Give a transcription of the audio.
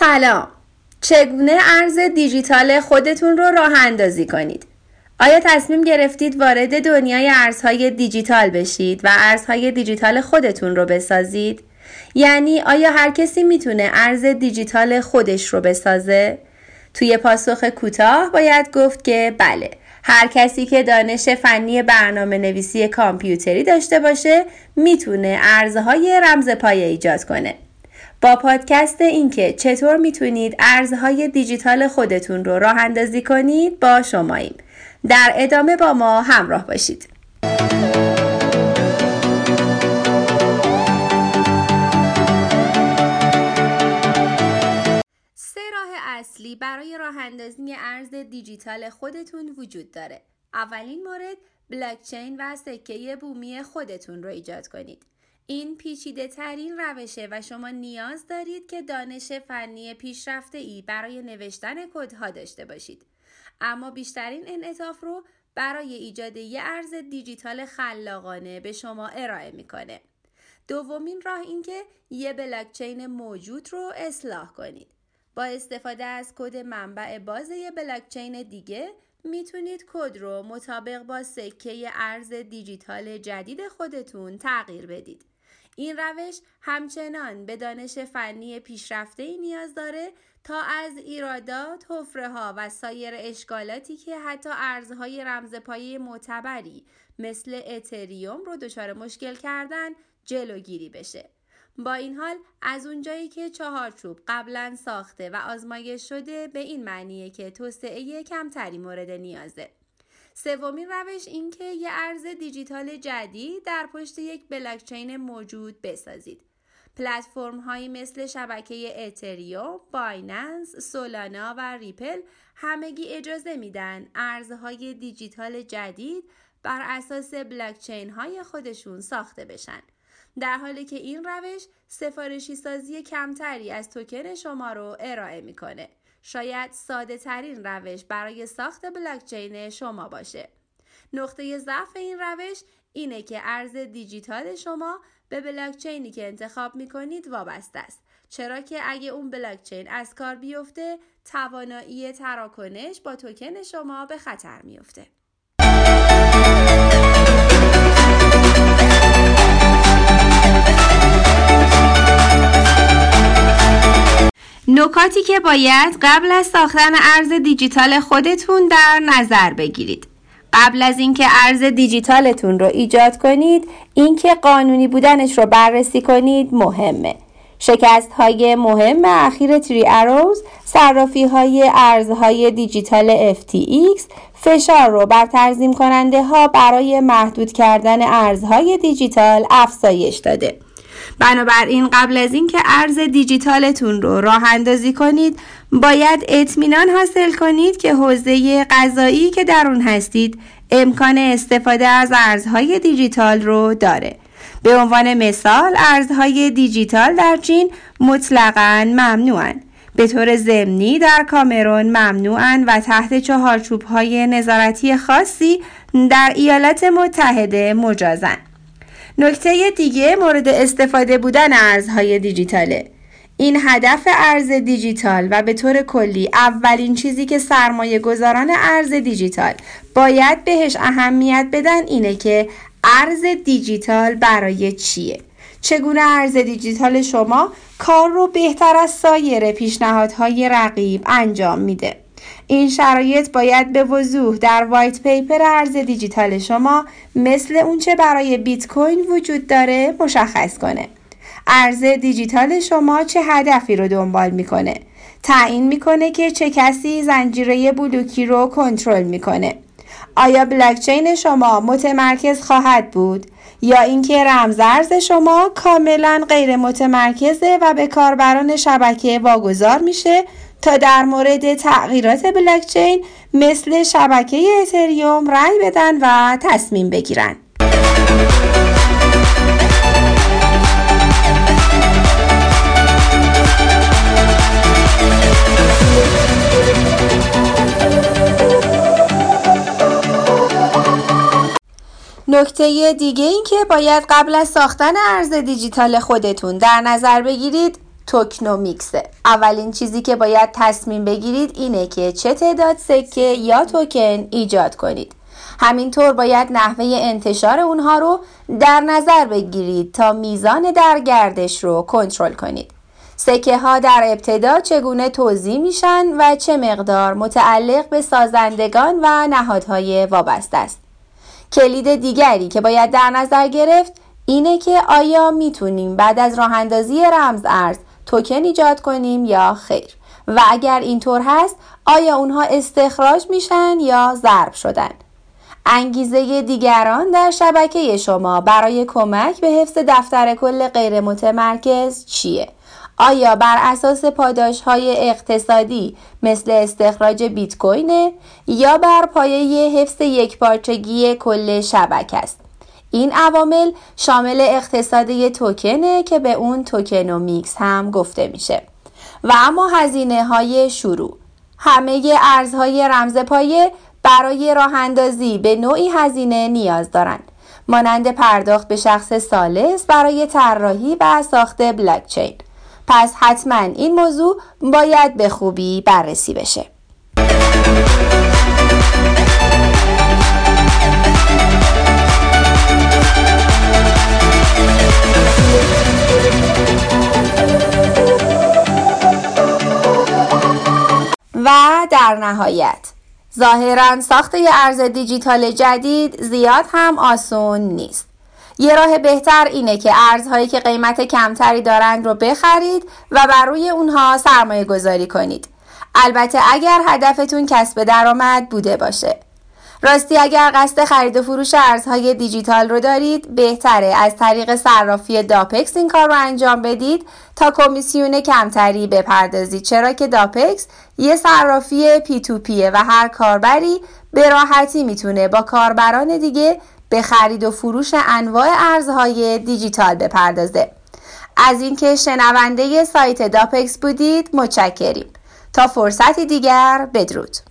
سلام. چگونه ارز دیجیتال خودتون رو راه اندازی کنید؟ آیا تصمیم گرفتید وارد دنیای ارزهای دیجیتال بشید و ارزهای دیجیتال خودتون رو بسازید؟ یعنی آیا هر کسی می‌تونه ارز دیجیتال خودش رو بسازه؟ توی پاسخ کوتاه باید گفت که بله هر کسی که دانش فنی برنامه نویسی کامپیوتری داشته باشه می‌تونه ارزهای رمز پایه ایجاد کنه. با پادکست اینکه چطور می‌تونید ارزهای دیجیتال خودتون رو راه اندازی کنید با شماییم. در ادامه با ما همراه باشید. سه راه اصلی برای راه اندازی ارز دیجیتال خودتون وجود داره. اولین مورد بلاکچین و سکه بومی خودتون رو ایجاد کنید. این پیچیده ترین روشه و شما نیاز دارید که دانش فنی پیشرفته ای برای نوشتن کدها داشته باشید. اما بیشترین انعطاف رو برای ایجاد یه ارز دیجیتال خلاقانه به شما ارائه می‌کنه. دومین راه این که یه بلاکچین موجود رو اصلاح کنید. با استفاده از کد منبع باز یه بلاکچین دیگه می‌تونید کد رو مطابق با سکه ارز دیجیتال جدید خودتون تغییر بدید. این روش همچنان به دانش فنی پیشرفته ای نیاز داره تا از ایرادات، حفره ها و سایر اشکالاتی که حتی ارزهای رمزپایه معتبری مثل اتریوم رو دچار مشکل کردن جلوگیری بشه. با این حال از اونجایی که چهارچوب قبلا ساخته و آزمایش شده به این معنیه که توسعه کمتری مورد نیازه. سومین روش این که یه ارز دیجیتال جدید در پشت یک بلاکچین موجود بسازید. پلتفرم هایی مثل شبکه اتریوم، بایننس، سولانا و ریپل همگی اجازه میدن ارزهای دیجیتال جدید بر اساس بلاکچین های خودشون ساخته بشن. در حالی که این روش سفارشی سازی کمتری از توکن شما رو ارائه می‌کنه. شاید ساده ترین روش برای ساخت بلاکچین شما باشه. نقطه ضعف این روش اینه که ارز دیجیتال شما به بلاکچینی که انتخاب می‌کنید وابسته است. چرا که اگه اون بلاکچین از کار بیفته توانایی تراکنش با توکن شما به خطر میفته. نکاتی که باید قبل از ساختن ارز دیجیتال خودتون در نظر بگیرید. قبل از اینکه ارز دیجیتالتون رو ایجاد کنید اینکه قانونی بودنش رو بررسی کنید مهمه. شکست های مهم اخیر تری اروز صرافی های ارزهای دیجیتال FTX فشار رو بر ترزیم کننده ها برای محدود کردن ارزهای دیجیتال افزایش داده. بنابراین قبل از اینکه ارز دیجیتالتون رو راه اندازی کنید باید اطمینان حاصل کنید که حوزه غذایی که در اون هستید امکان استفاده از ارزهای دیجیتال رو داره. به عنوان مثال ارزهای دیجیتال در چین مطلقا ممنوعن به طور ضمنی در کامرون ممنوعن و تحت چهارچوب های نظارتی خاصی در ایالات متحده مجازن نکته دیگه مورد استفاده بودن ارزهای دیجیتاله. این هدف ارز دیجیتال و به طور کلی اولین چیزی که سرمایه گذاران ارز دیجیتال باید بهش اهمیت بدن اینه که ارز دیجیتال برای چیه؟ چگونه ارز دیجیتال شما کار رو بهتر از سایر پیشنهادهای رقیب انجام میده؟ این شرایط باید به وضوح در white paper ارز دیجیتال شما مثل اونچه برای بیت کوین وجود داره مشخص کنه. ارز دیجیتال شما چه هدفی رو دنبال می‌کنه؟ تعیین می‌کنه که چه کسی زنجیره بلوکی رو کنترل می‌کنه. آیا بلاکچین شما متمرکز خواهد بود یا اینکه رمزارز شما کاملا غیر متمرکزه و به کاربران شبکه واگذار میشه تا در مورد تغییرات بلاکچین مثل شبکه اتریوم رأی بدن و تصمیم بگیرن. نکته دیگه این که باید قبل از ساختن ارز دیجیتال خودتون در نظر بگیرید توکنومیکسه اولین چیزی که باید تصمیم بگیرید اینه که چه تعداد سکه یا توکن ایجاد کنید. همینطور باید نحوه انتشار اونها رو در نظر بگیرید تا میزان درگردش رو کنترل کنید. سکه ها در ابتدا چگونه توضیح میشن و چه مقدار متعلق به سازندگان و نهادهای وابسته است؟ کلید دیگری که باید در نظر گرفت اینه که آیا می‌تونیم بعد از راه اندازی رمز ارز توکن ایجاد کنیم یا خیر و اگر اینطور هست آیا اونها استخراج میشن یا ضرب شدن انگیزه دیگران در شبکه شما برای کمک به حفظ دفتر کل غیر متمرکز چیه؟ آیا بر اساس پاداش های اقتصادی مثل استخراج بیت کوینه یا بر پایه حفظ یکپارچگی کل شبکه است؟ این عوامل شامل اقتصاد توکنه که به اون tokenomics هم گفته میشه. و اما هزینه های شروع. همه ارزهای رمز پایه برای راه اندازی به نوعی هزینه نیاز دارند. مانند پرداخت به شخص ثالث برای طراحی و ساخت بلاکچین. پس حتما این موضوع باید به خوبی بررسی بشه. در نهایت. ظاهرا ساخت یه ارز دیجیتال جدید زیاد هم آسون نیست. یه راه بهتر اینه که ارزهایی که قیمت کمتری دارند رو بخرید و بر روی اونها سرمایه گذاری کنید. البته اگر هدفتون کسب درآمد بوده باشه. راستی اگر قصد خرید و فروش ارزهای دیجیتال رو دارید بهتره. از طریق صرافی داپکس این کار رو انجام بدید تا کمیسیون کمتری بپردازید. چرا که داپکس یه صرافی پی تو پیه و هر کاربری به راحتی می‌تونه با کاربران دیگه به خرید و فروش انواع ارزهای دیجیتال بپردازه. از اینکه شنونده سایت داپکس بودید متشکریم. تا فرصتی دیگر بدرود.